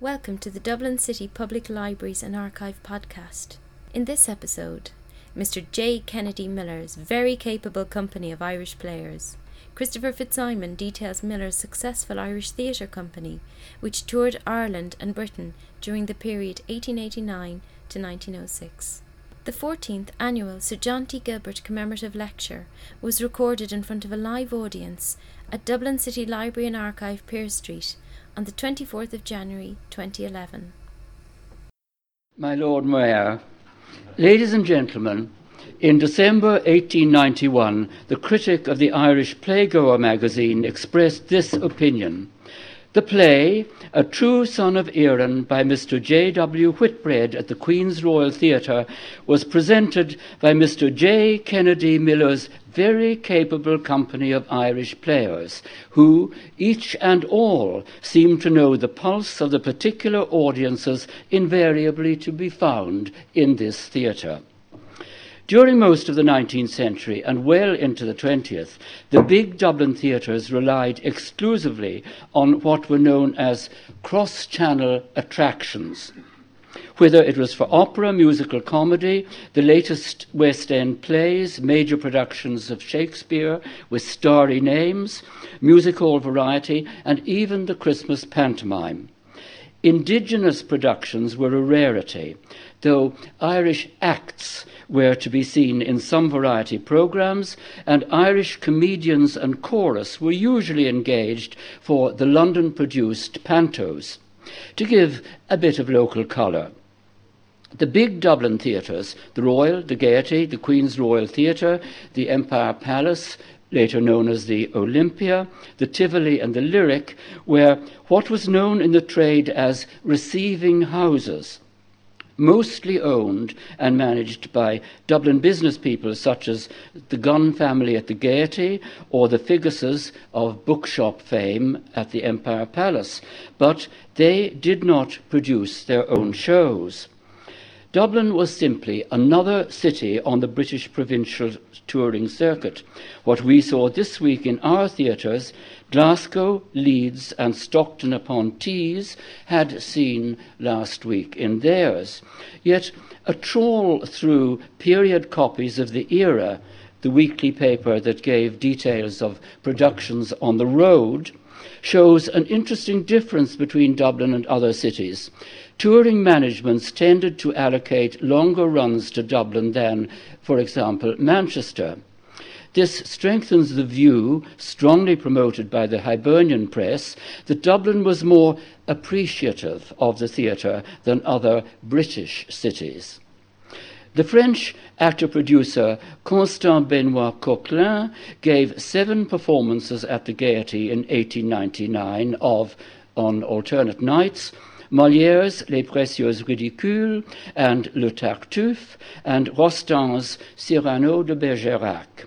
Welcome to the Dublin City Public Libraries and Archive podcast. In this episode, Mr. J. Kennedy Miller's very capable company of Irish players. Christopher Fitzsimon details Miller's successful Irish theatre company, which toured Ireland and Britain during the period 1889 to 1906. The 14th annual Sir John T. Gilbert commemorative lecture was recorded in front of a live audience at Dublin City Library and Archive, Pearse Street, on the 24th of January 2011. My Lord Mayor, ladies and gentlemen, in December 1891, the critic of the Irish Playgoer magazine expressed this opinion. The play, A True Son of Erin by Mr. J. W. Whitbread at the Queen's Royal Theatre, was presented by Mr. J. Kennedy Miller's very capable company of Irish players, who, each and all, seem to know the pulse of the particular audiences invariably to be found in this theatre. During most of the 19th century and well into the 20th, the big Dublin theatres relied exclusively on what were known as cross channel attractions whether it was for opera, musical comedy, the latest West End plays, major productions of Shakespeare with starry names, music hall variety, and even the Christmas pantomime. Indigenous productions were a rarity, though Irish acts were to be seen in some variety programs, and Irish comedians and chorus were usually engaged for the London produced pantos. To give a bit of local colour, the big Dublin theatres, the Royal, the Gaiety, the Queen's Royal Theatre, the Empire Palace, later known as the Olympia, the Tivoli, and the Lyric, were what was known in the trade as receiving houses, mostly owned and managed by Dublin business people such as the Gunn family at the Gaiety or the Figgis's of bookshop fame at the Empire Palace, but they did not produce their own shows. Dublin was simply another city on the British provincial touring circuit. What we saw this week in our theatres, Glasgow, Leeds, and Stockton upon Tees had seen last week in theirs. Yet a trawl through period copies of the Era, the weekly paper that gave details of productions on the road, shows an interesting difference between Dublin and other cities. Touring managements tended to allocate longer runs to Dublin than, for example, Manchester. This strengthens the view, strongly promoted by the Hibernian press, that Dublin was more appreciative of the theatre than other British cities. The French actor producer Constant Benoit Coquelin gave seven performances at the Gaiety in 1899 of, on alternate nights, Molière's Les Précieuses Ridicules and Le Tartuffe, and Rostand's Cyrano de Bergerac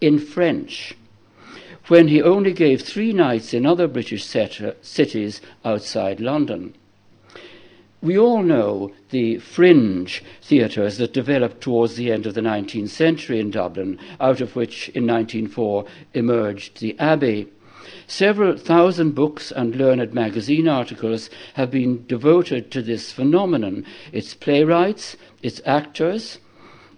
in French, when he only gave three nights in other British cities outside London. We all know the fringe theatres that developed towards the end of the 19th century in Dublin, out of which in 1904 emerged the Abbey. Several thousand books and learned magazine articles have been devoted to this phenomenon, its playwrights, its actors,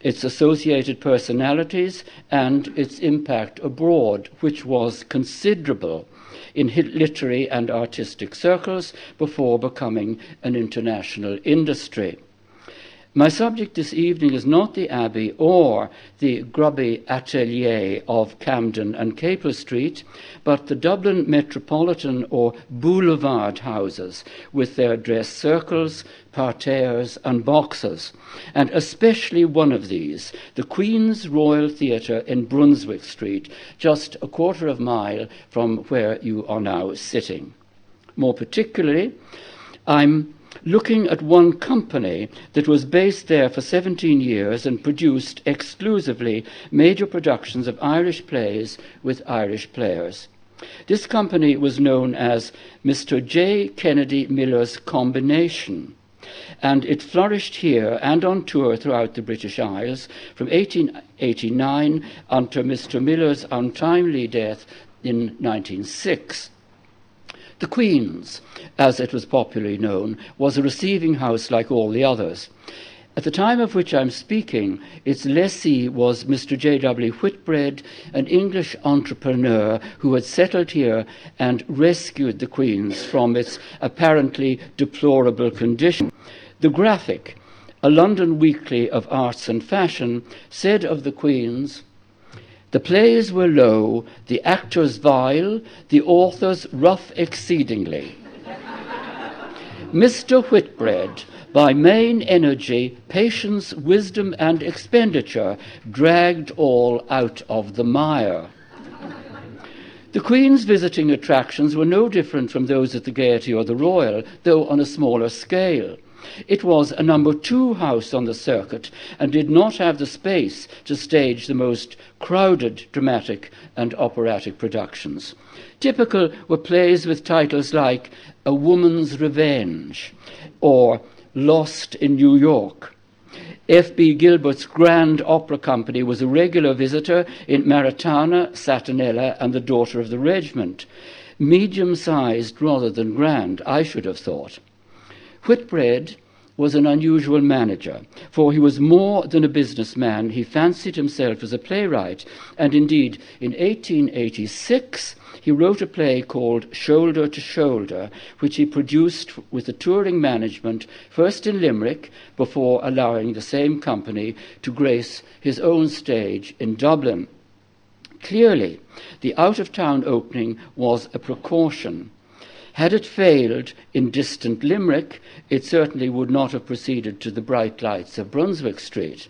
its associated personalities, and its impact abroad, which was considerable in literary and artistic circles before becoming an international industry. My subject this evening is not the Abbey or the grubby atelier of Camden and Capel Street, but the Dublin Metropolitan or Boulevard houses with their dress circles, parterres, and boxes, and especially one of these, the Queen's Royal Theatre in Brunswick Street, just a quarter of a mile from where you are now sitting. More particularly, I'm looking at one company that was based there for 17 years and produced exclusively major productions of Irish plays with Irish players. This company was known as Mr. J. Kennedy Miller's Combination, and it flourished here and on tour throughout the British Isles from 1889 until Mr. Miller's untimely death in 1906. The Queen's, as it was popularly known, was a receiving house like all the others. At the time of which I'm speaking, its lessee was Mr. J.W. Whitbread, an English entrepreneur who had settled here and rescued the Queen's from its apparently deplorable condition. The Graphic, a London weekly of arts and fashion, said of the Queen's, the plays were low, the actors vile, the authors rough exceedingly. Mr. Whitbread, by main energy, patience, wisdom, and expenditure, dragged all out of the mire. The Queen's visiting attractions were no different from those at the Gaiety or the Royal, though on a smaller scale. It was a number two house on the circuit and did not have the space to stage the most crowded dramatic and operatic productions. Typical were plays with titles like A Woman's Revenge or Lost in New York. F.B. Gilbert's Grand Opera Company was a regular visitor in Maritana, Satanella, and The Daughter of the Regiment. Medium sized rather than grand, I should have thought. Whitbread was an unusual manager, for he was more than a businessman. He fancied himself as a playwright, and indeed, in 1886, he wrote a play called Shoulder to Shoulder, which he produced with the touring management first in Limerick before allowing the same company to grace his own stage in Dublin. Clearly, the out of town opening was a precaution. Had it failed in distant Limerick, it certainly would not have proceeded to the bright lights of Brunswick Street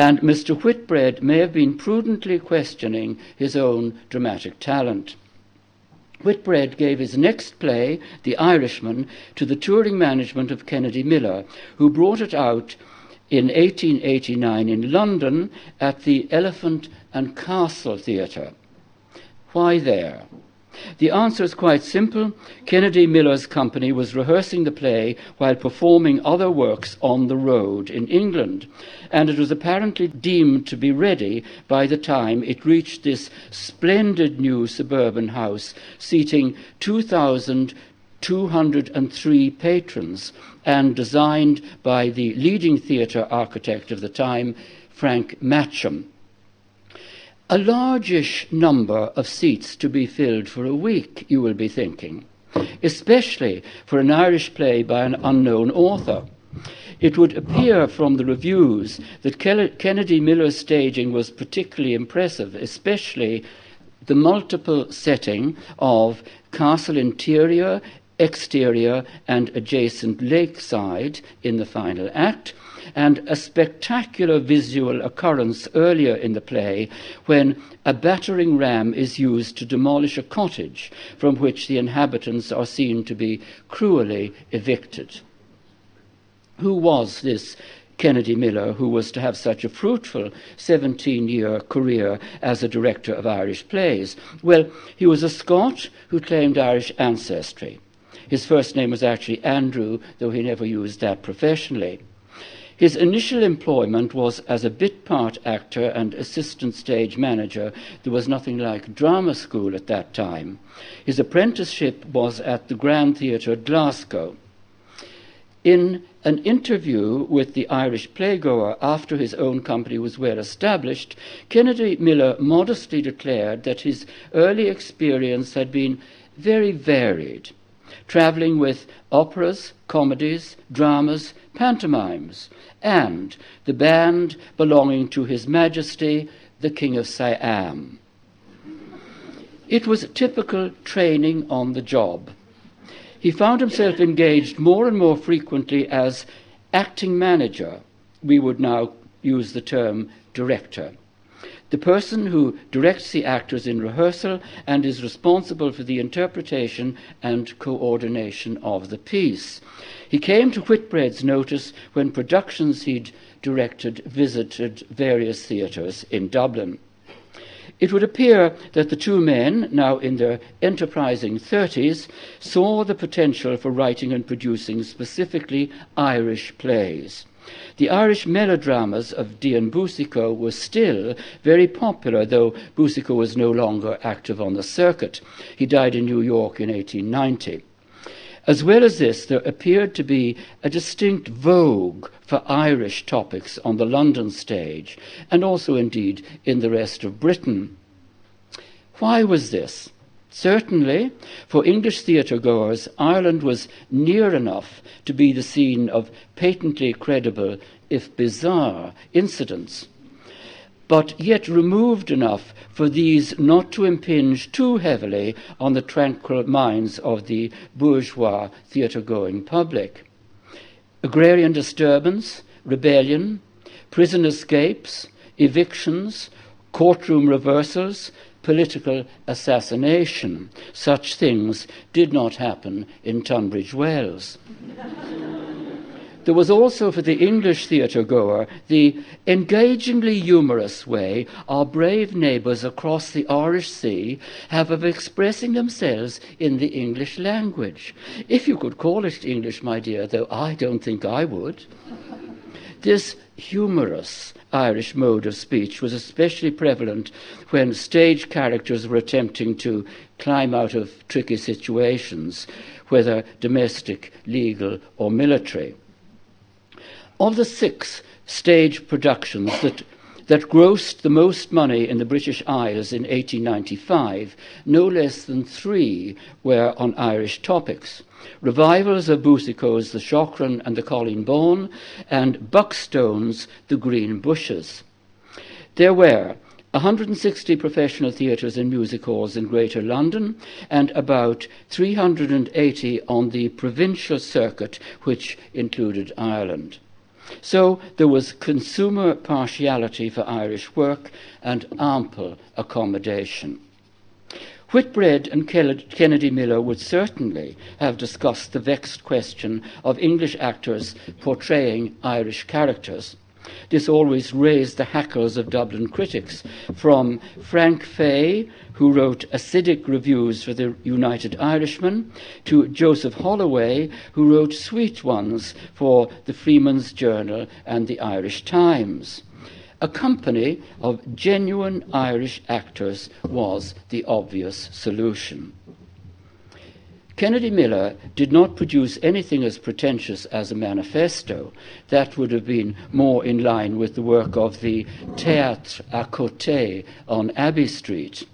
and Mr. Whitbread may have been prudently questioning his own dramatic talent. Whitbread gave his next play, The Irishman, to the touring management of Kennedy Miller, who brought it out in 1889 in London at the Elephant and Castle Theatre. Why there? The answer is quite simple. Kennedy Miller's company was rehearsing the play while performing other works on the road in England, and it was apparently deemed to be ready by the time it reached this splendid new suburban house, seating 2,203 patrons, and designed by the leading theatre architect of the time, Frank Matcham a largish number of seats to be filled for a week, you will be thinking, especially for an Irish play by an unknown author. It would appear from the reviews that Kennedy Miller's staging was particularly impressive, especially the multiple setting of castle interior, exterior, and adjacent lakeside in the final act, and a spectacular visual occurrence earlier in the play when a battering ram is used to demolish a cottage from which the inhabitants are seen to be cruelly evicted. Who was this Kennedy Miller, who was to have such a fruitful 17 year career as a director of Irish plays? Well, he was a Scot who claimed Irish ancestry. His first name was actually Andrew, though he never used that professionally. His initial employment was as a bit part actor and assistant stage manager. There was nothing like drama school at that time. His apprenticeship was at the Grand Theatre, Glasgow. In an interview with the Irish Playgoer after his own company was well established, Kennedy Miller modestly declared that his early experience had been very varied, travelling with operas, comedies, dramas, pantomimes, and the band belonging to His Majesty the King of Siam. It was typical training on the job. He found himself engaged more and more frequently as acting manager. We would now use the term director the person who directs the actors in rehearsal and is responsible for the interpretation and coordination of the piece. He came to Whitbread's notice when productions he'd directed visited various theatres in Dublin. It would appear that the two men, now in their enterprising 30s, saw the potential for writing and producing specifically Irish plays. The Irish melodramas of Dion Boucicault were still very popular, though Boucicault was no longer active on the circuit. He died in New York in 1890. As well as this, there appeared to be a distinct vogue for Irish topics on the London stage, and also indeed in the rest of Britain. Why was this? Certainly, for English theatre goers, Ireland was near enough to be the scene of patently credible, if bizarre, incidents, but yet removed enough for these not to impinge too heavily on the tranquil minds of the bourgeois theatre going public. Agrarian disturbance, rebellion, prison escapes, evictions, courtroom reversals, political assassination. Such things did not happen in Tunbridge Wells. There was also for the English theatre goer the engagingly humorous way our brave neighbours across the Irish Sea have of expressing themselves in the English language. If you could call it English, my dear, though I don't think I would. This humorous Irish mode of speech was especially prevalent when stage characters were attempting to climb out of tricky situations, whether domestic, legal, or military. Of the six stage productions that that grossed the most money in the British Isles in 1895, no less than three were on Irish topics. Revivals of Boucicault's The Shaughraun and the Colleen Bawn, and Buckstone's The Green Bushes. There were 160 professional theatres and music halls in Greater London, and about 380 on the provincial circuit, which included Ireland. So there was consumer partiality for Irish work and ample accommodation. Whitbread and Kennedy Miller would certainly have discussed the vexed question of English actors portraying Irish characters. This always raised the hackles of Dublin critics, from Frank Fay, who wrote acidic reviews for the United Irishman, to Joseph Holloway, who wrote sweet ones for the Freeman's Journal and the Irish Times. A company of genuine Irish actors was the obvious solution. Kennedy Miller did not produce anything as pretentious as a manifesto. That would have been more in line with the work of the Théâtre à Côté on Abbey Street.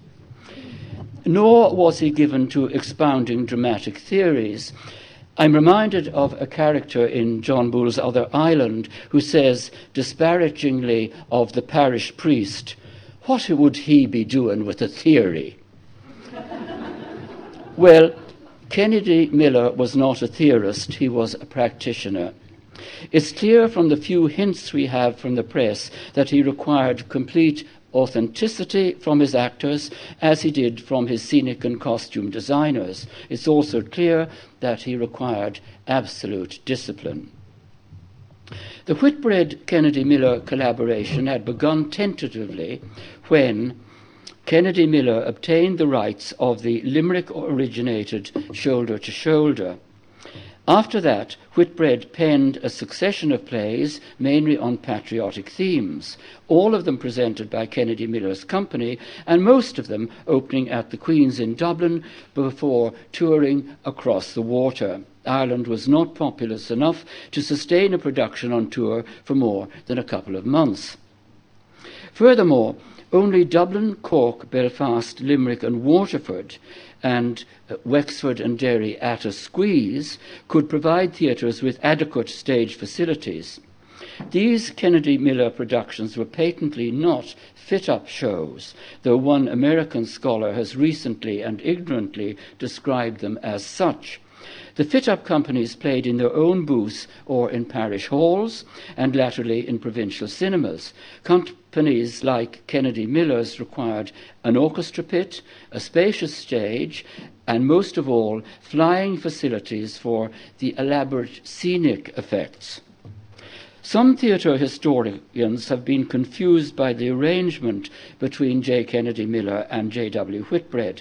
Nor was he given to expounding dramatic theories. I'm reminded of a character in John Bull's Other Island who says disparagingly of the parish priest, What would he be doing with a theory? well, Kennedy Miller was not a theorist, he was a practitioner. It's clear from the few hints we have from the press that he required complete authenticity from his actors as he did from his scenic and costume designers. It's also clear that he required absolute discipline. The Whitbread Kennedy Miller collaboration had begun tentatively when Kennedy Miller obtained the rights of the Limerick originated Shoulder to Shoulder. After that, Whitbread penned a succession of plays, mainly on patriotic themes, all of them presented by Kennedy Miller's company, and most of them opening at the Queen's in Dublin before touring across the water. Ireland was not populous enough to sustain a production on tour for more than a couple of months. Furthermore, only Dublin, Cork, Belfast, Limerick, and Waterford, and uh, Wexford and Derry at a squeeze, could provide theatres with adequate stage facilities. These Kennedy Miller productions were patently not fit up shows, though one American scholar has recently and ignorantly described them as such. The fit up companies played in their own booths or in parish halls, and latterly in provincial cinemas. Companies like Kennedy Miller's required an orchestra pit, a spacious stage, and most of all, flying facilities for the elaborate scenic effects. Some theatre historians have been confused by the arrangement between J. Kennedy Miller and J. W. Whitbread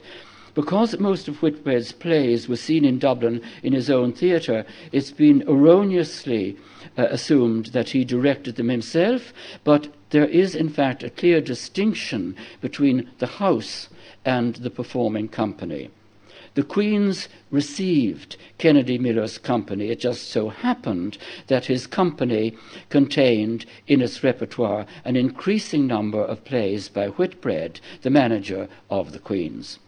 Because most of Whitbread's plays were seen in Dublin in his own theatre, it's been erroneously uh, assumed that he directed them himself, but there is in fact a clear distinction between the house and the performing company. The Queen's received Kennedy Miller's company. It just so happened that his company contained in its repertoire an increasing number of plays by Whitbread, the manager of the Queen's.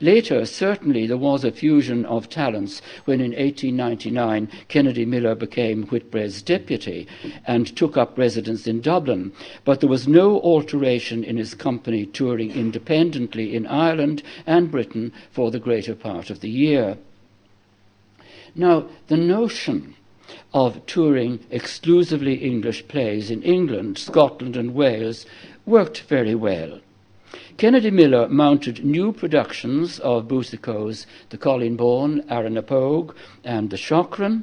Later, certainly, there was a fusion of talents when in 1899 Kennedy Miller became Whitbread's deputy and took up residence in Dublin, but there was no alteration in his company touring independently in Ireland and Britain for the greater part of the year. Now, the notion of touring exclusively English plays in England, Scotland, and Wales worked very well. Kennedy Miller mounted new productions of Boucicault's The Colleen Bawn, Arrah-na-Pogue, and The Shaughraun,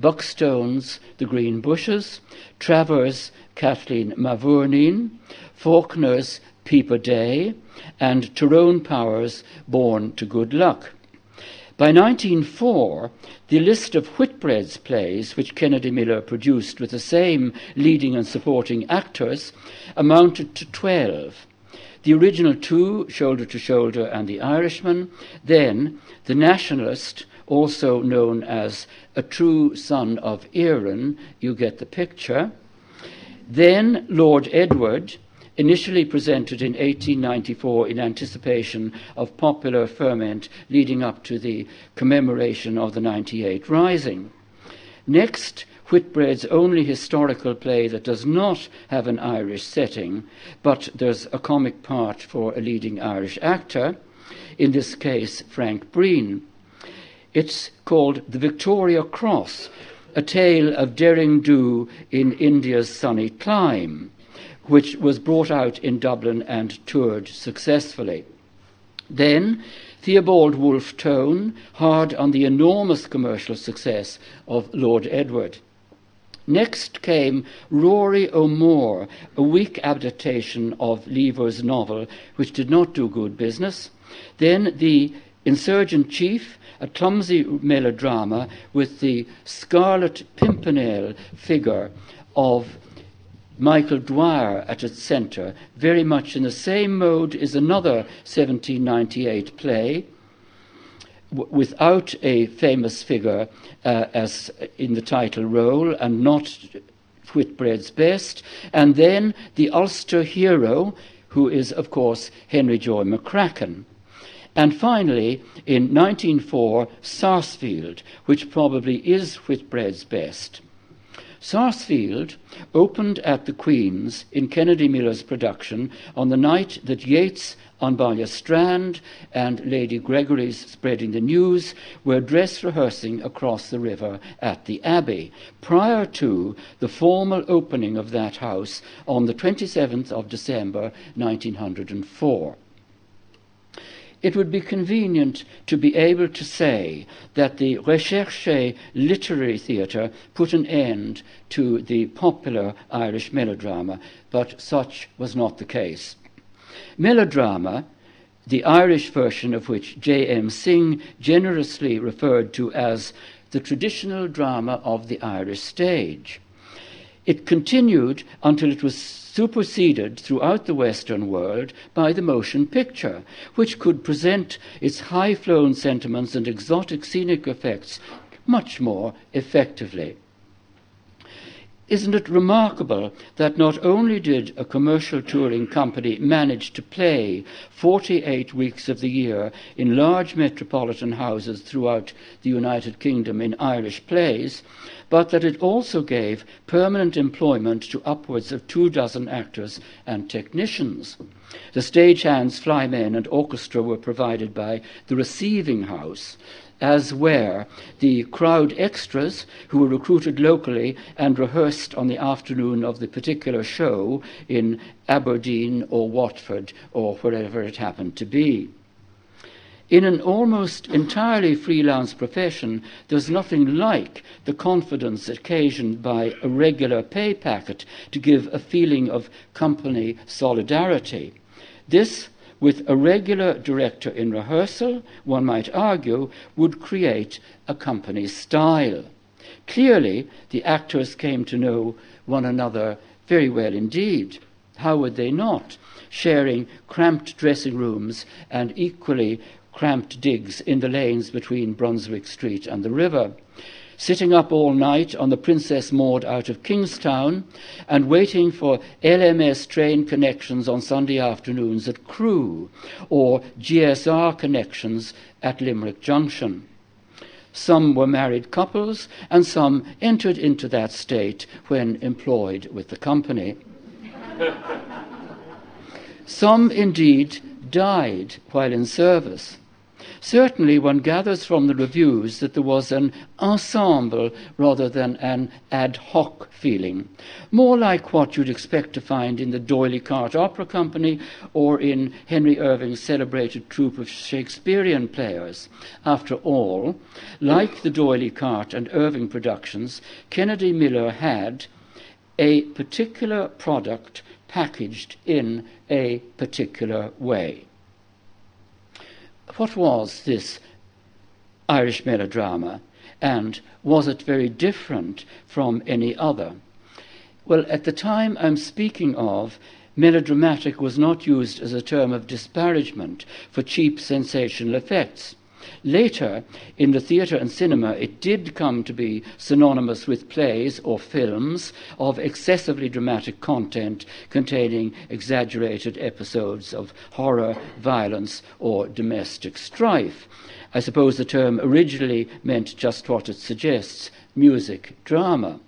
Buckstone's The Green Bushes, Travers' Kathleen Mavourneen, Falconer's Peep o' Day, and Tyrone Power's Born to Good Luck. By 1904, the list of Whitbread's plays, which Kennedy Miller produced with the same leading and supporting actors, amounted to 12 the original two, Shoulder to Shoulder and The Irishman, then The Nationalist, also known as A True Son of Erin, you get the picture, then Lord Edward, initially presented in 1894 in anticipation of popular ferment leading up to the commemoration of the 98 Rising. Next, Whitbread's only historical play that does not have an Irish setting, but there's a comic part for a leading Irish actor, in this case, Frank Breen. It's called The Victoria Cross, a tale of daring do in India's sunny clime, which was brought out in Dublin and toured successfully. Then Theobald Wolfe Tone, hard on the enormous commercial success of Lord Edward. Next came Rory O'More, a weak adaptation of Lever's novel, which did not do good business. Then The Insurgent Chief, a clumsy melodrama with the Scarlet Pimpernel figure of Michael Dwyer at its centre, very much in the same mode is another 1798 play, without a famous figure uh, as in the title role and not Whitbread's best, and then the Ulster hero, who is, of course, Henry Joy McCracken. And finally, in 1904, Sarsfield, which probably is Whitbread's best. Sarsfield opened at the Queen's in Kennedy Miller's production on the night that Yeats on Baile's Strand and Lady Gregory's Spreading the News were dress rehearsing across the river at the Abbey, prior to the formal opening of that house on the 27th of December 1904 it would be convenient to be able to say that the Recherche Literary Theatre put an end to the popular Irish melodrama, but such was not the case. Melodrama, the Irish version of which J.M. Synge generously referred to as the traditional drama of the Irish stage. It continued until it was superseded throughout the Western world by the motion picture, which could present its high flown sentiments and exotic scenic effects much more effectively. Isn't it remarkable that not only did a commercial touring company manage to play 48 weeks of the year in large metropolitan houses throughout the United Kingdom in Irish plays, but that it also gave permanent employment to upwards of two dozen actors and technicians. The stagehands, flymen, and orchestra were provided by the receiving house, as were the crowd extras who were recruited locally and rehearsed on the afternoon of the particular show in Aberdeen or Watford or wherever it happened to be. In an almost entirely freelance profession, there's nothing like the confidence occasioned by a regular pay packet to give a feeling of company solidarity. This with a regular director in rehearsal, one might argue, would create a company style. Clearly, the actors came to know one another very well indeed. How would they not? Sharing cramped dressing rooms and equally cramped digs in the lanes between Brunswick Street and the river sitting up all night on the Princess Maud out of Kingstown and waiting for LMS train connections on Sunday afternoons at Crewe or GSR connections at Limerick Junction. Some were married couples, and some entered into that state when employed with the company. some indeed died while in service. Certainly, one gathers from the reviews that there was an ensemble rather than an ad hoc feeling, more like what you'd expect to find in the D'Oyly Carte Opera Company or in Henry Irving's celebrated troupe of Shakespearean players. After all, like the D'Oyly Carte and Irving productions, Kennedy Miller had a particular product packaged in a particular way what was this Irish melodrama, and was it very different from any other? Well, at the time I'm speaking of, melodramatic was not used as a term of disparagement for cheap sensational effects. Later, in the theatre and cinema, it did come to be synonymous with plays or films of excessively dramatic content containing exaggerated episodes of horror, violence, or domestic strife. I suppose the term originally meant just what it suggests music drama.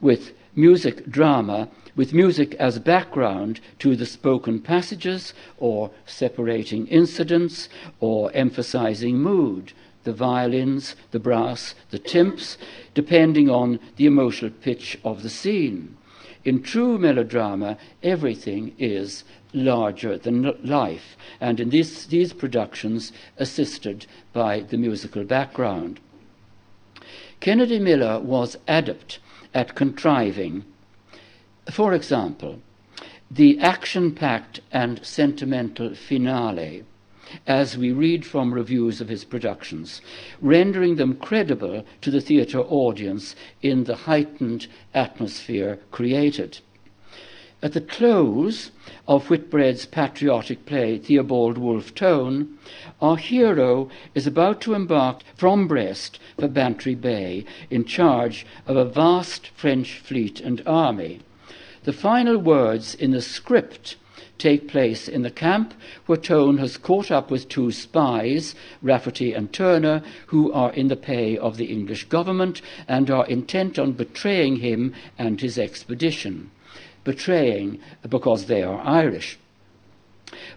With music drama, with music as background to the spoken passages or separating incidents or emphasizing mood, the violins, the brass, the timps, depending on the emotional pitch of the scene. In true melodrama, everything is larger than life, and in this, these productions, assisted by the musical background. Kennedy Miller was adept at contriving for example, the action packed and sentimental finale, as we read from reviews of his productions, rendering them credible to the theatre audience in the heightened atmosphere created. At the close of Whitbread's patriotic play Theobald Wolfe Tone, our hero is about to embark from Brest for Bantry Bay in charge of a vast French fleet and army. The final words in the script take place in the camp where Tone has caught up with two spies, Rafferty and Turner, who are in the pay of the English government and are intent on betraying him and his expedition. Betraying because they are Irish.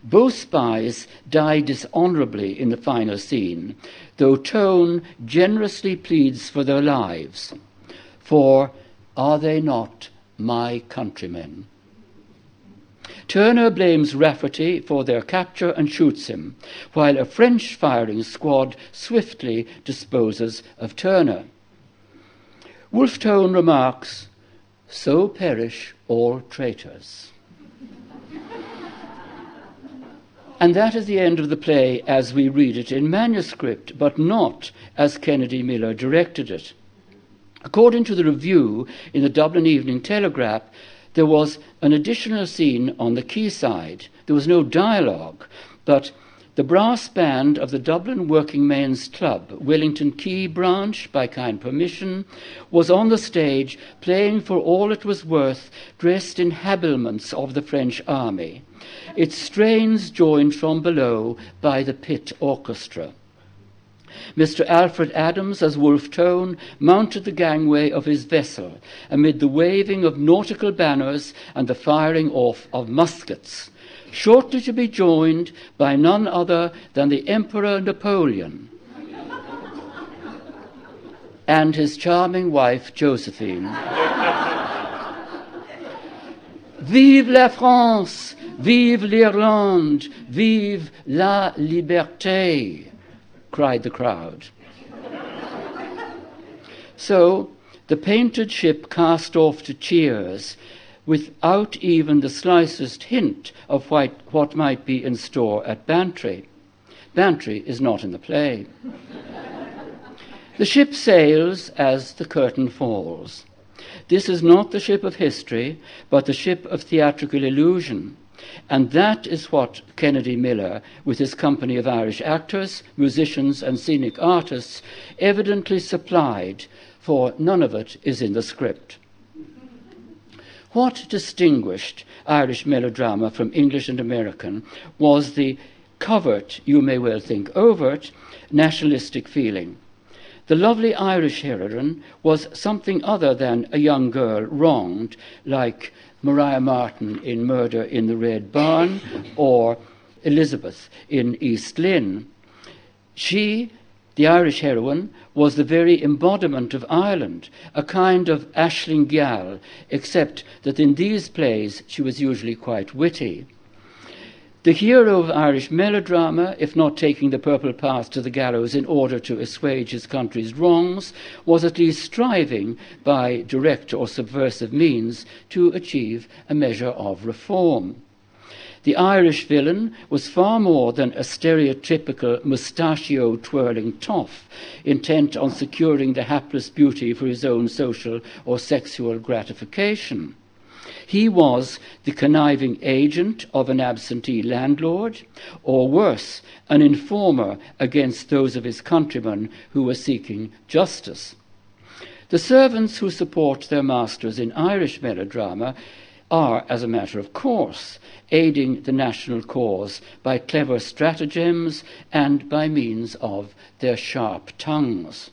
Both spies die dishonorably in the final scene, though Tone generously pleads for their lives. For are they not my countrymen. Turner blames Rafferty for their capture and shoots him, while a French firing squad swiftly disposes of Turner. Wolfe Tone remarks, So perish all traitors. and that is the end of the play as we read it in manuscript, but not as Kennedy Miller directed it. According to the review in the Dublin Evening Telegraph, there was an additional scene on the quayside. There was no dialogue, but the brass band of the Dublin Working Men's Club, Wellington Quay branch, by kind permission, was on the stage playing for all it was worth, dressed in habiliments of the French army. Its strains joined from below by the pit orchestra. Mr. Alfred Adams, as Wolfe Tone, mounted the gangway of his vessel amid the waving of nautical banners and the firing off of muskets, shortly to be joined by none other than the Emperor Napoleon and his charming wife Josephine. Vive la France! Vive l'Irlande! Vive la liberté! Cried the crowd. so the painted ship cast off to cheers without even the slightest hint of what, what might be in store at Bantry. Bantry is not in the play. the ship sails as the curtain falls. This is not the ship of history, but the ship of theatrical illusion. And that is what Kennedy Miller, with his company of Irish actors, musicians, and scenic artists, evidently supplied, for none of it is in the script. What distinguished Irish melodrama from English and American was the covert, you may well think overt, nationalistic feeling. The lovely Irish heroine was something other than a young girl wronged, like Maria Marten in Murder in the Red Barn or Elizabeth in East Lynne. She, the Irish heroine, was the very embodiment of Ireland, a kind of Aisling Geall, except that in these plays she was usually quite witty. The hero of Irish melodrama, if not taking the purple path to the gallows in order to assuage his country's wrongs, was at least striving by direct or subversive means to achieve a measure of reform. The Irish villain was far more than a stereotypical mustachio twirling toff, intent on securing the hapless beauty for his own social or sexual gratification. He was the conniving agent of an absentee landlord, or worse, an informer against those of his countrymen who were seeking justice. The servants who support their masters in Irish melodrama are, as a matter of course, aiding the national cause by clever stratagems and by means of their sharp tongues.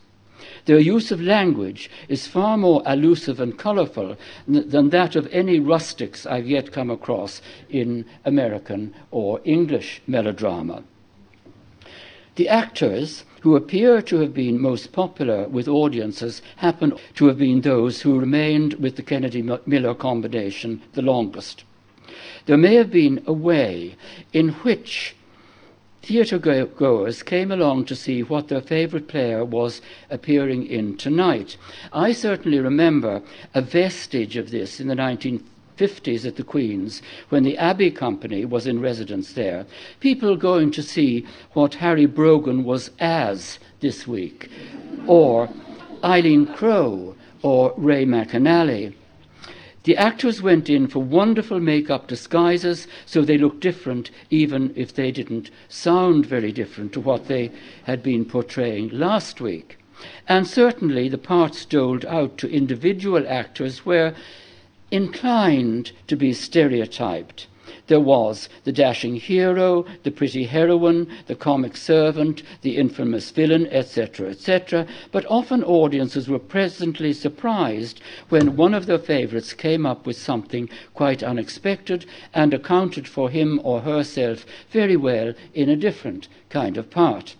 Their use of language is far more allusive and colourful than that of any rustics I've yet come across in American or English melodrama. The actors who appear to have been most popular with audiences happen to have been those who remained with the Kennedy Miller combination the longest. There may have been a way in which theatre goers came along to see what their favourite player was appearing in tonight. I certainly remember a vestige of this in the 1950s at the Queen's when the Abbey Company was in residence there. People going to see what Harry Brogan was as this week, or Eileen Crowe, or Ray McAnally. The actors went in for wonderful make-up disguises so they looked different, even if they didn't sound very different to what they had been portraying last week. And certainly the parts doled out to individual actors were inclined to be stereotyped. There was the dashing hero, the pretty heroine, the comic servant, the infamous villain, etc., etc., but often audiences were pleasantly surprised when one of their favourites came up with something quite unexpected and accounted for him or herself very well in a different kind of part.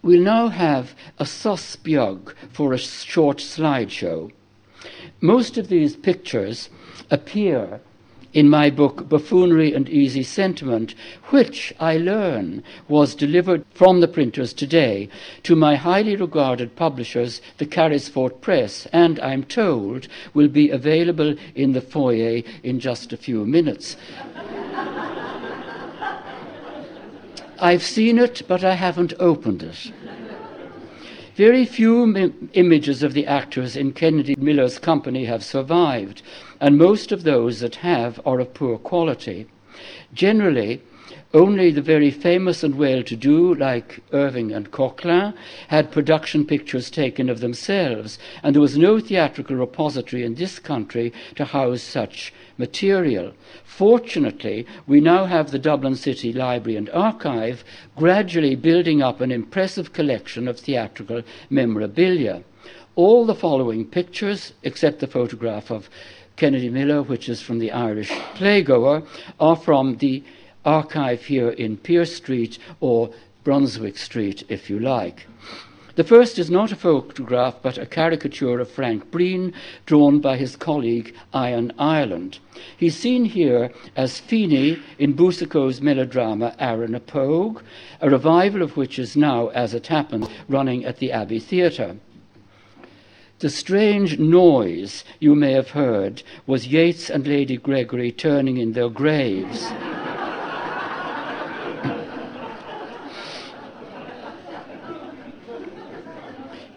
We'll now have a sos biog for a short slideshow. Most of these pictures appear in my book Buffoonery and Easy Sentiment, which I learn was delivered from the printers today to my highly regarded publishers, the Carysfort Press, and I'm told will be available in the foyer in just a few minutes. I've seen it, but I haven't opened it. Very few images of the actors in Kennedy Miller's company have survived and most of those that have are of poor quality. Generally, only the very famous and well to do, like Irving and Coquelin, had production pictures taken of themselves, and there was no theatrical repository in this country to house such material. Fortunately, we now have the Dublin City Library and Archive gradually building up an impressive collection of theatrical memorabilia. All the following pictures, except the photograph of Kennedy Miller, which is from the Irish Playgoer, are from the archive here in Pearse Street or Brunswick Street, if you like. The first is not a photograph, but a caricature of Frank Breen, drawn by his colleague Iron Ireland. He's seen here as Feeney in Boucicault's melodrama Arrah-na-Pogue, a revival of which is now, as it happens, running at the Abbey Theatre. The strange noise you may have heard was Yeats and Lady Gregory turning in their graves.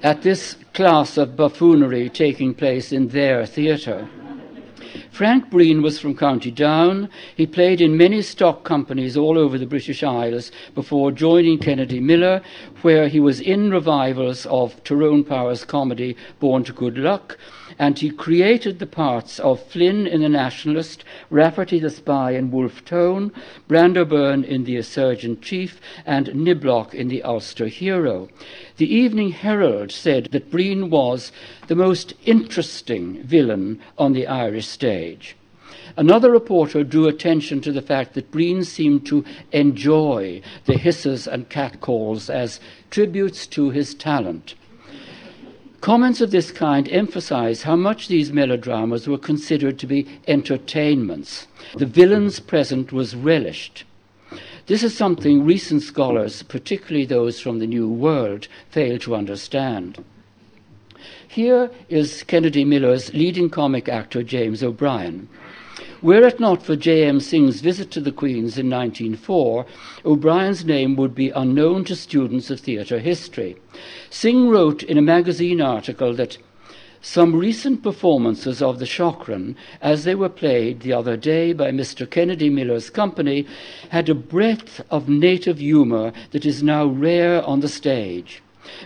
At this class of buffoonery taking place in their theatre. Frank Breen was from County Down. He played in many stock companies all over the British Isles before joining Kennedy Miller, where he was in revivals of Tyrone Power's comedy Born to Good Luck, and he created the parts of Flynn in The Nationalist, Rafferty the Spy in Wolfe Tone, Branderburn in The Insurgent Chief, and Niblock in The Ulster Hero. The Evening Herald said that Breen was the most interesting villain on the Irish stage. Another reporter drew attention to the fact that Breen seemed to enjoy the hisses and catcalls as tributes to his talent. Comments of this kind emphasize how much these melodramas were considered to be entertainments. The villain's present was relished. This is something recent scholars, particularly those from the New World, fail to understand. Here is Kennedy Miller's leading comic actor, James O'Brien. Were it not for J.M. Synge's visit to the Queen's in 1904, O'Brien's name would be unknown to students of theatre history. Singh wrote in a magazine article that some recent performances of the Shaughraun, as they were played the other day by Mr. Kennedy Miller's company, had a breadth of native humour that is now rare on the stage.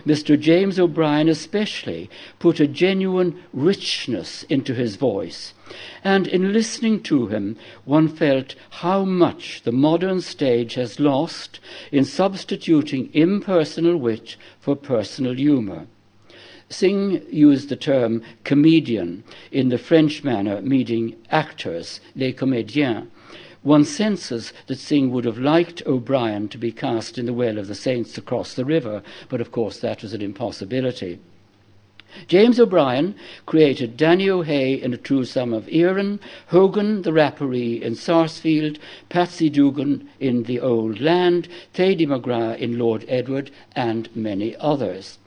Mr. James O'Brien, especially, put a genuine richness into his voice. And in listening to him, one felt how much the modern stage has lost in substituting impersonal wit for personal humour. Synge used the term comedian in the French manner, meaning actors, les comédiens. One senses that Synge would have liked O'Brien to be cast in the Well of the Saints across the river, but of course that was an impossibility. James O'Brien created Danny O'Hay in A True Son of Erin, Hogan the Rapparee in Sarsfield, Patsy Dugan in The Old Land, Thady McGrath in Lord Edward, and many others.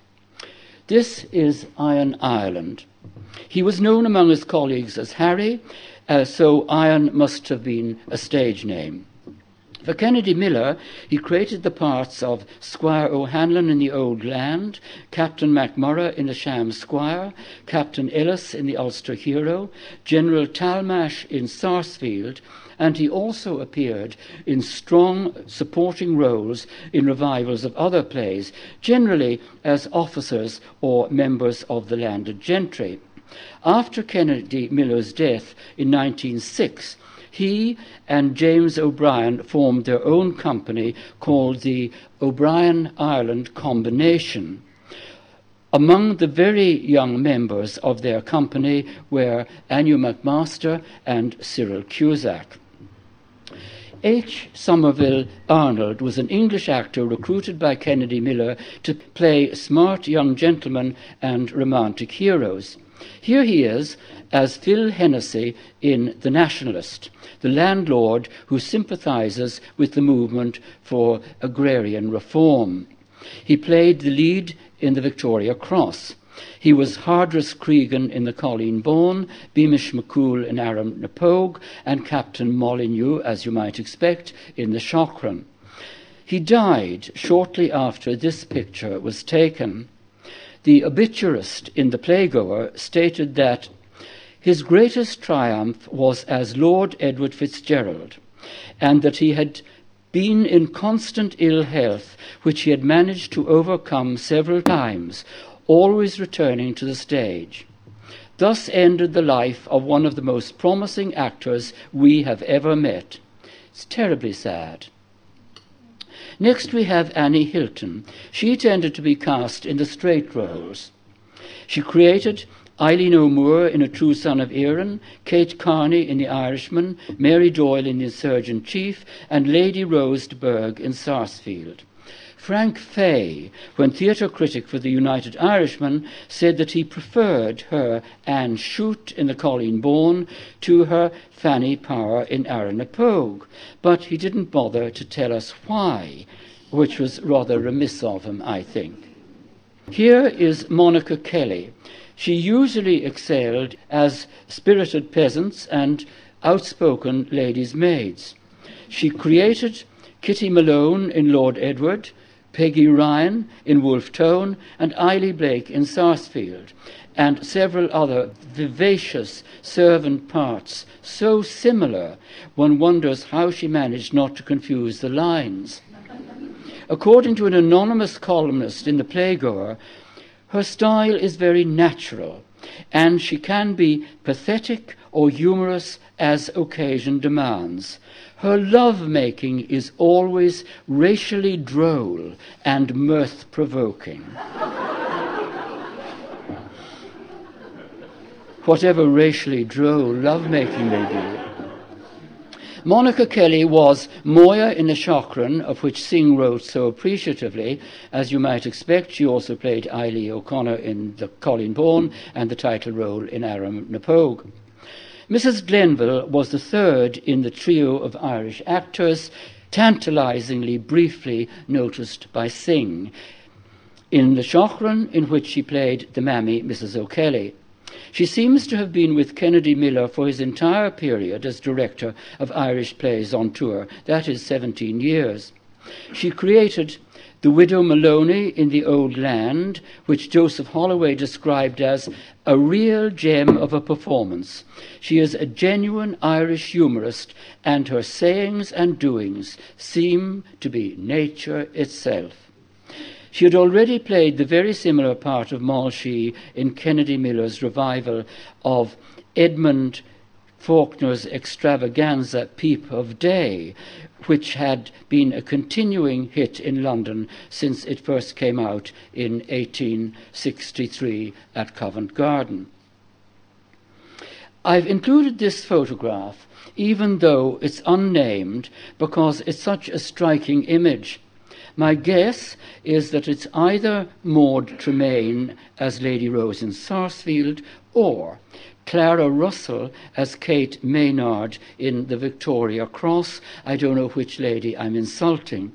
This is Iron Ireland. He was known among his colleagues as Harry, uh, so Iron must have been a stage name. For Kennedy Miller, he created the parts of Squire O'Hanlon in the Old Land, Captain MacMurrough in the Sham Squire, Captain Ellis in the Ulster Hero, General Talmash in Sarsfield, and he also appeared in strong supporting roles in revivals of other plays, generally as officers or members of the landed gentry. After Kennedy Miller's death in 1906, he and James O'Brien formed their own company called the O'Brien Ireland Combination. Among the very young members of their company were Anew McMaster and Cyril Cusack. H. Somerville Arnold was an English actor recruited by Kennedy Miller to play smart young gentlemen and romantic heroes. Here he is as Phil Hennessy in The Nationalist, the landlord who sympathizes with the movement for agrarian reform. He played the lead in the Victoria Cross. He was Hardress Cregan in the Colleen Bawn, Beamish McCool in Arrah-na-Pogue, and Captain Molyneux, as you might expect, in the Shaughraun. He died shortly after this picture was taken. The obituarist in the Playgoer stated that his greatest triumph was as Lord Edward Fitzgerald, and that he had been in constant ill health, which he had managed to overcome several times, always returning to the stage. Thus ended the life of one of the most promising actors we have ever met. It's terribly sad. Next, we have Annie Hilton. She tended to be cast in the straight roles. She created Eileen O'Moore in A True Son of Erin, Kate Carney in The Irishman, Mary Doyle in The Insurgent Chief, and Lady Rose de Burgh in Sarsfield. Frank Fay, when theatre critic for the United Irishman, said that he preferred her Anne Shute in the Colleen Bawn to her Fanny Power in Arrah-na-Pogue, but he didn't bother to tell us why, which was rather remiss of him, I think. Here is Monica Kelly. She usually excelled as spirited peasants and outspoken ladies' maids. She created Kitty Malone in Lord Edward, Peggy Ryan in Wolfe Tone, and Eily Blake in Sarsfield, and several other vivacious servant parts, so similar one wonders how she managed not to confuse the lines. According to an anonymous columnist in The Playgoer, her style is very natural, and she can be pathetic or humorous as occasion demands. Her love making is always racially droll and mirth provoking. Whatever racially droll love making may be. Monica Kelly was Moya in the Shaughraun, of which Synge wrote so appreciatively. As you might expect, she also played Eily O'Connor in the Colleen Bawn and the title role in Arrah-na-Pogue. Mrs. Glenville was the third in the trio of Irish actors, tantalizingly briefly noticed by Synge, in the Shaughraun, in which she played the mammy, Mrs. O'Kelly. She seems to have been with Kennedy Miller for his entire period as director of Irish plays on tour, that is 17 years. She created the Widow Maloney in the Old Land, which Joseph Holloway described as a real gem of a performance. She is a genuine Irish humorist, and her sayings and doings seem to be nature itself. She had already played the very similar part of Moll-She in Kennedy Miller's revival of Edmund Falconer's extravaganza Peep of Day, which had been a continuing hit in London since it first came out in 1863 at Covent Garden. I've included this photograph, even though it's unnamed, because it's such a striking image. My guess is that it's either Maud Tremaine as Lady Rose in Sarsfield or Clara Russell as Kate Maynard in the Victoria Cross. I don't know which lady I'm insulting.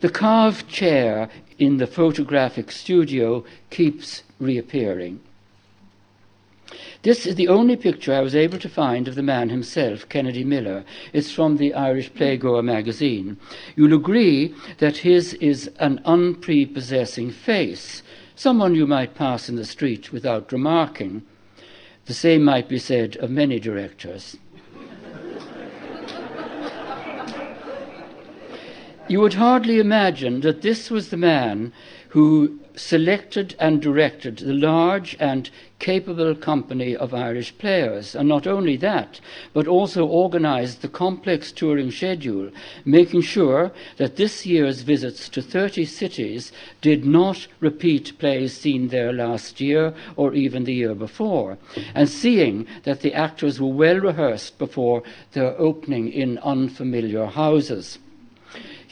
The carved chair in the photographic studio keeps reappearing. This is the only picture I was able to find of the man himself, Kennedy Miller. It's from the Irish Playgoer magazine. You'll agree that his is an unprepossessing face, someone you might pass in the street without remarking. The same might be said of many directors. you would hardly imagine that this was the man who selected and directed the large and capable company of Irish players, and not only that, but also organized the complex touring schedule, making sure that this year's visits to 30 cities did not repeat plays seen there last year or even the year before, and seeing that the actors were well rehearsed before their opening in unfamiliar houses.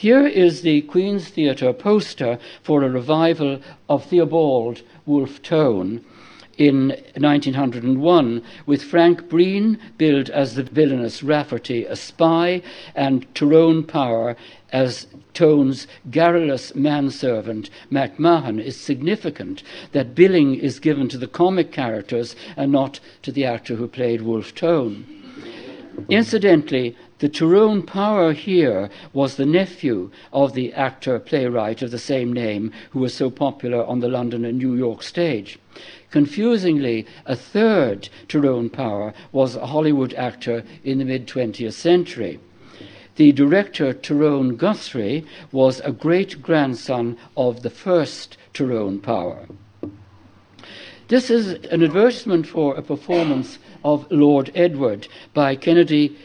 Here is the Queen's Theatre poster for a revival of Theobald Wolfe Tone in 1901, with Frank Breen billed as the villainous Rafferty, a spy, and Tyrone Power as Tone's garrulous manservant, MacMahon, is significant that billing is given to the comic characters and not to the actor who played Wolfe Tone. Incidentally, the Tyrone Power here was the nephew of the actor playwright of the same name who was so popular on the London and New York stage. Confusingly, a third Tyrone Power was a Hollywood actor in the mid 20th century. The director Tyrone Guthrie was a great grandson of the first Tyrone Power. This is an advertisement for a performance of Lord Edward by Kennedy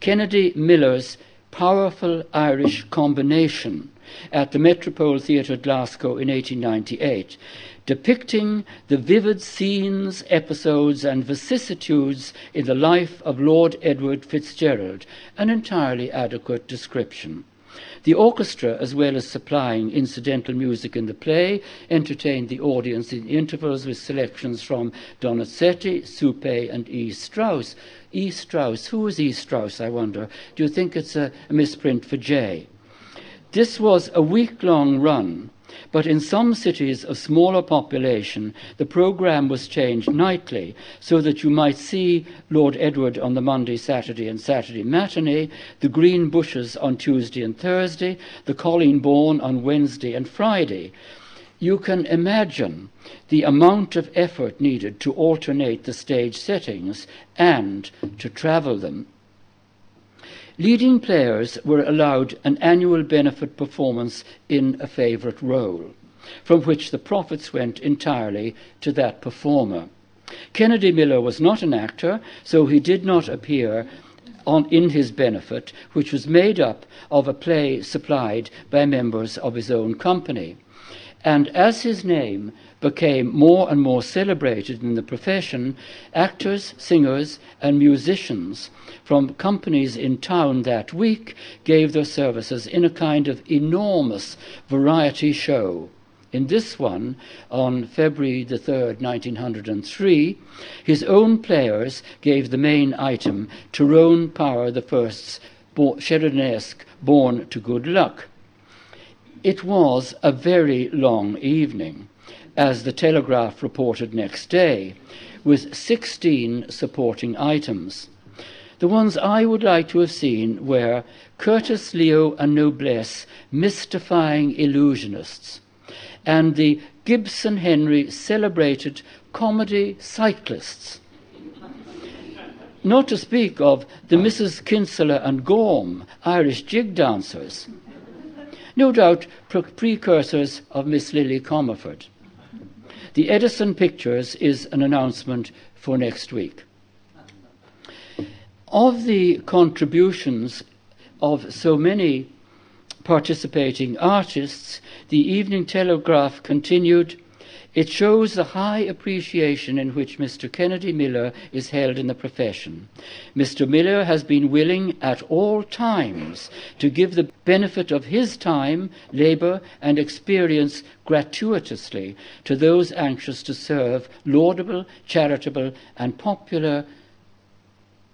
Kennedy Miller's powerful Irish combination at the Metropole Theatre Glasgow in 1898, depicting the vivid scenes, episodes, and vicissitudes in the life of Lord Edward Fitzgerald, an entirely adequate description. The orchestra, as well as supplying incidental music in the play, entertained the audience in intervals with selections from Donizetti, Suppé, and E. Strauss. E. Strauss, who is E. Strauss, I wonder? Do you think it's a, a misprint for J? This was a week long run, but in some cities of smaller population, the program was changed nightly so that you might see Lord Edward on the Monday, Saturday, and Saturday matinee, the Green Bushes on Tuesday and Thursday, the Colleen Bawn on Wednesday and Friday. You can imagine the amount of effort needed to alternate the stage settings and to travel them. Leading players were allowed an annual benefit performance in a favourite role, from which the profits went entirely to that performer. Kennedy Miller was not an actor, so he did not appear on, in his benefit, which was made up of a play supplied by members of his own company. And as his name became more and more celebrated in the profession, actors, singers, and musicians from companies in town that week gave their services in a kind of enormous variety show. In this one, on February the 3rd, 1903, his own players gave the main item, Tyrone Power I's Sheridanesque Born to Good Luck. It was a very long evening, as the Telegraph reported next day, with 16 supporting items. The ones I would like to have seen were Curtis Leo and Noblesse mystifying illusionists, and the Gibson Henry celebrated comedy cyclists. Not to speak of the Mrs. Kinsella and Gorm, Irish jig dancers no doubt precursors of Miss Lily Comerford. The Edison Pictures is an announcement for next week. Of the contributions of so many participating artists, the Evening Telegraph continued it shows the high appreciation in which Mr. Kennedy Miller is held in the profession. Mr. Miller has been willing at all times to give the benefit of his time, labour, and experience gratuitously to those anxious to serve laudable, charitable, and popular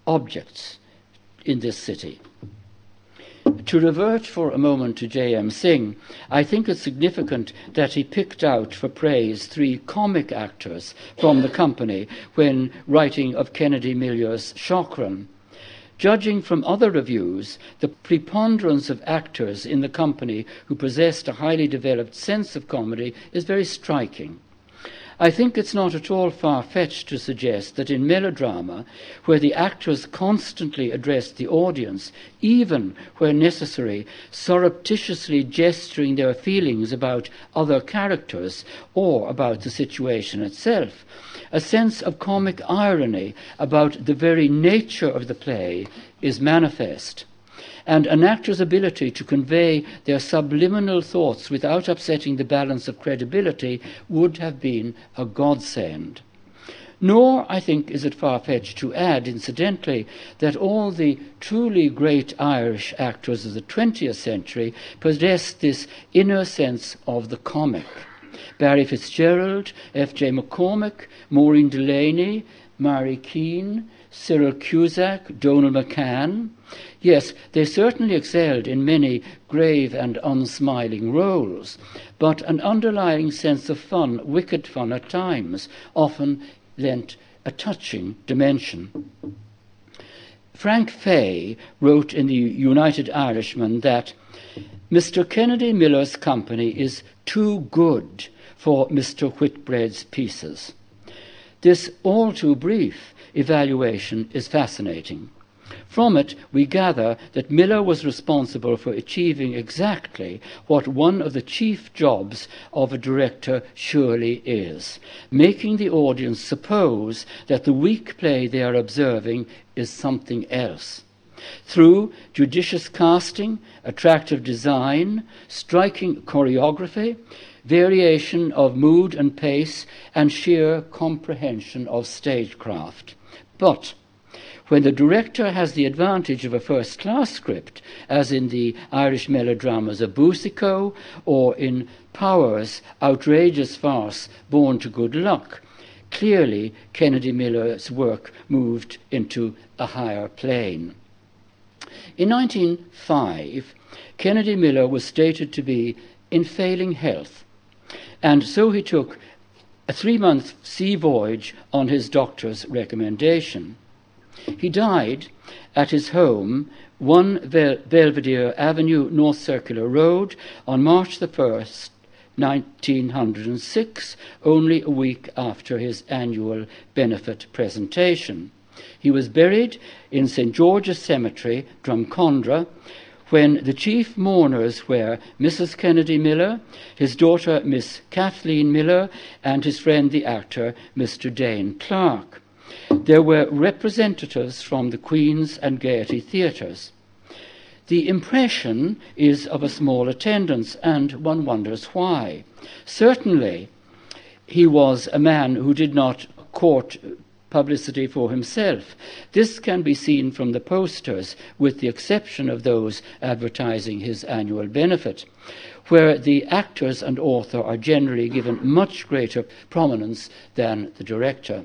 objects in this city. To revert for a moment to J.M. Synge, I think it's significant that he picked out for praise three comic actors from the company when writing of Kennedy Miller's Shaughraun. Judging from other reviews, the preponderance of actors in the company who possessed a highly developed sense of comedy is very striking. I think it's not at all far fetched to suggest that in melodrama, where the actors constantly address the audience, even where necessary, surreptitiously gesturing their feelings about other characters or about the situation itself, a sense of comic irony about the very nature of the play is manifest and an actor's ability to convey their subliminal thoughts without upsetting the balance of credibility would have been a godsend. Nor, I think, is it far fetched to add, incidentally, that all the truly great Irish actors of the 20th century possessed this inner sense of the comic. Barry Fitzgerald, F.J. McCormick, Maureen Delaney, Mary Keane, Cyril Cusack, Donal McCann. Yes, they certainly excelled in many grave and unsmiling roles, but an underlying sense of fun, wicked fun at times, often lent a touching dimension. Frank Fay wrote in the United Irishman that Mr. Kennedy Miller's company is too good for Mr. Whitbread's pieces. This all too brief evaluation is fascinating. From it, we gather that Miller was responsible for achieving exactly what one of the chief jobs of a director surely is making the audience suppose that the weak play they are observing is something else. Through judicious casting, attractive design, striking choreography, variation of mood and pace, and sheer comprehension of stagecraft. But when the director has the advantage of a first class script, as in the Irish melodramas of Boucicault or in Power's outrageous farce Born to Good Luck, clearly Kennedy Miller's work moved into a higher plane. In 1905, Kennedy Miller was stated to be in failing health, and so he took a three month sea voyage on his doctor's recommendation. He died at his home, 1 Bel- Belvedere Avenue, North Circular Road, on March the 1st, 1906, only a week after his annual benefit presentation. He was buried in St. George's Cemetery, Drumcondra, when the chief mourners were Mrs. Kennedy Miller, his daughter Miss Kathleen Miller, and his friend the actor Mr. Dane Clark. There were representatives from the Queen's and Gaiety theatres. The impression is of a small attendance, and one wonders why. Certainly, he was a man who did not court publicity for himself. This can be seen from the posters, with the exception of those advertising his annual benefit, where the actors and author are generally given much greater prominence than the director.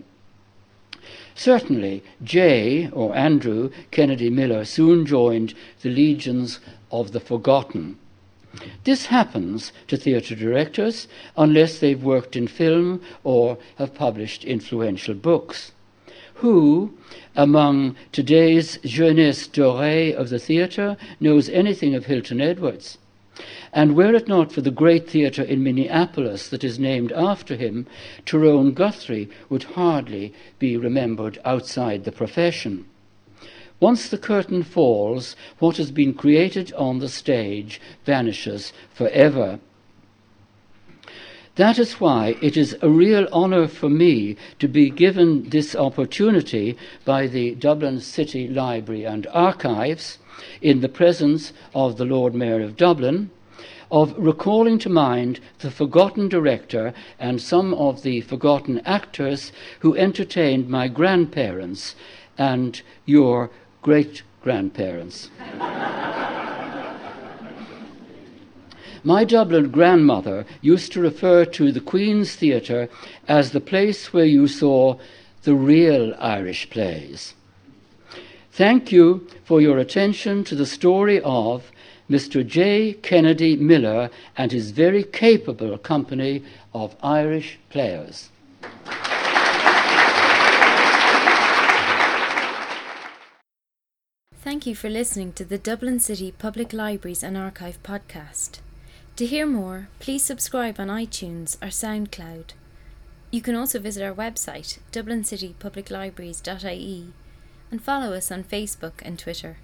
Certainly, J, or Andrew Kennedy Miller, soon joined the legions of the forgotten. This happens to theatre directors unless they've worked in film or have published influential books. Who, among today's jeunesse dorée of the theatre, knows anything of Hilton Edwards? And were it not for the great theatre in Minneapolis that is named after him, Tyrone Guthrie would hardly be remembered outside the profession. Once the curtain falls, what has been created on the stage vanishes forever. That is why it is a real honour for me to be given this opportunity by the Dublin City Library and Archives in the presence of the Lord Mayor of Dublin of recalling to mind the forgotten director and some of the forgotten actors who entertained my grandparents and your great grandparents. My Dublin grandmother used to refer to the Queen's Theatre as the place where you saw the real Irish plays. Thank you for your attention to the story of Mr. J. Kennedy Miller and his very capable company of Irish players. Thank you for listening to the Dublin City Public Libraries and Archive podcast. To hear more, please subscribe on iTunes or SoundCloud. You can also visit our website, dublincitypubliclibraries.ie, and follow us on Facebook and Twitter.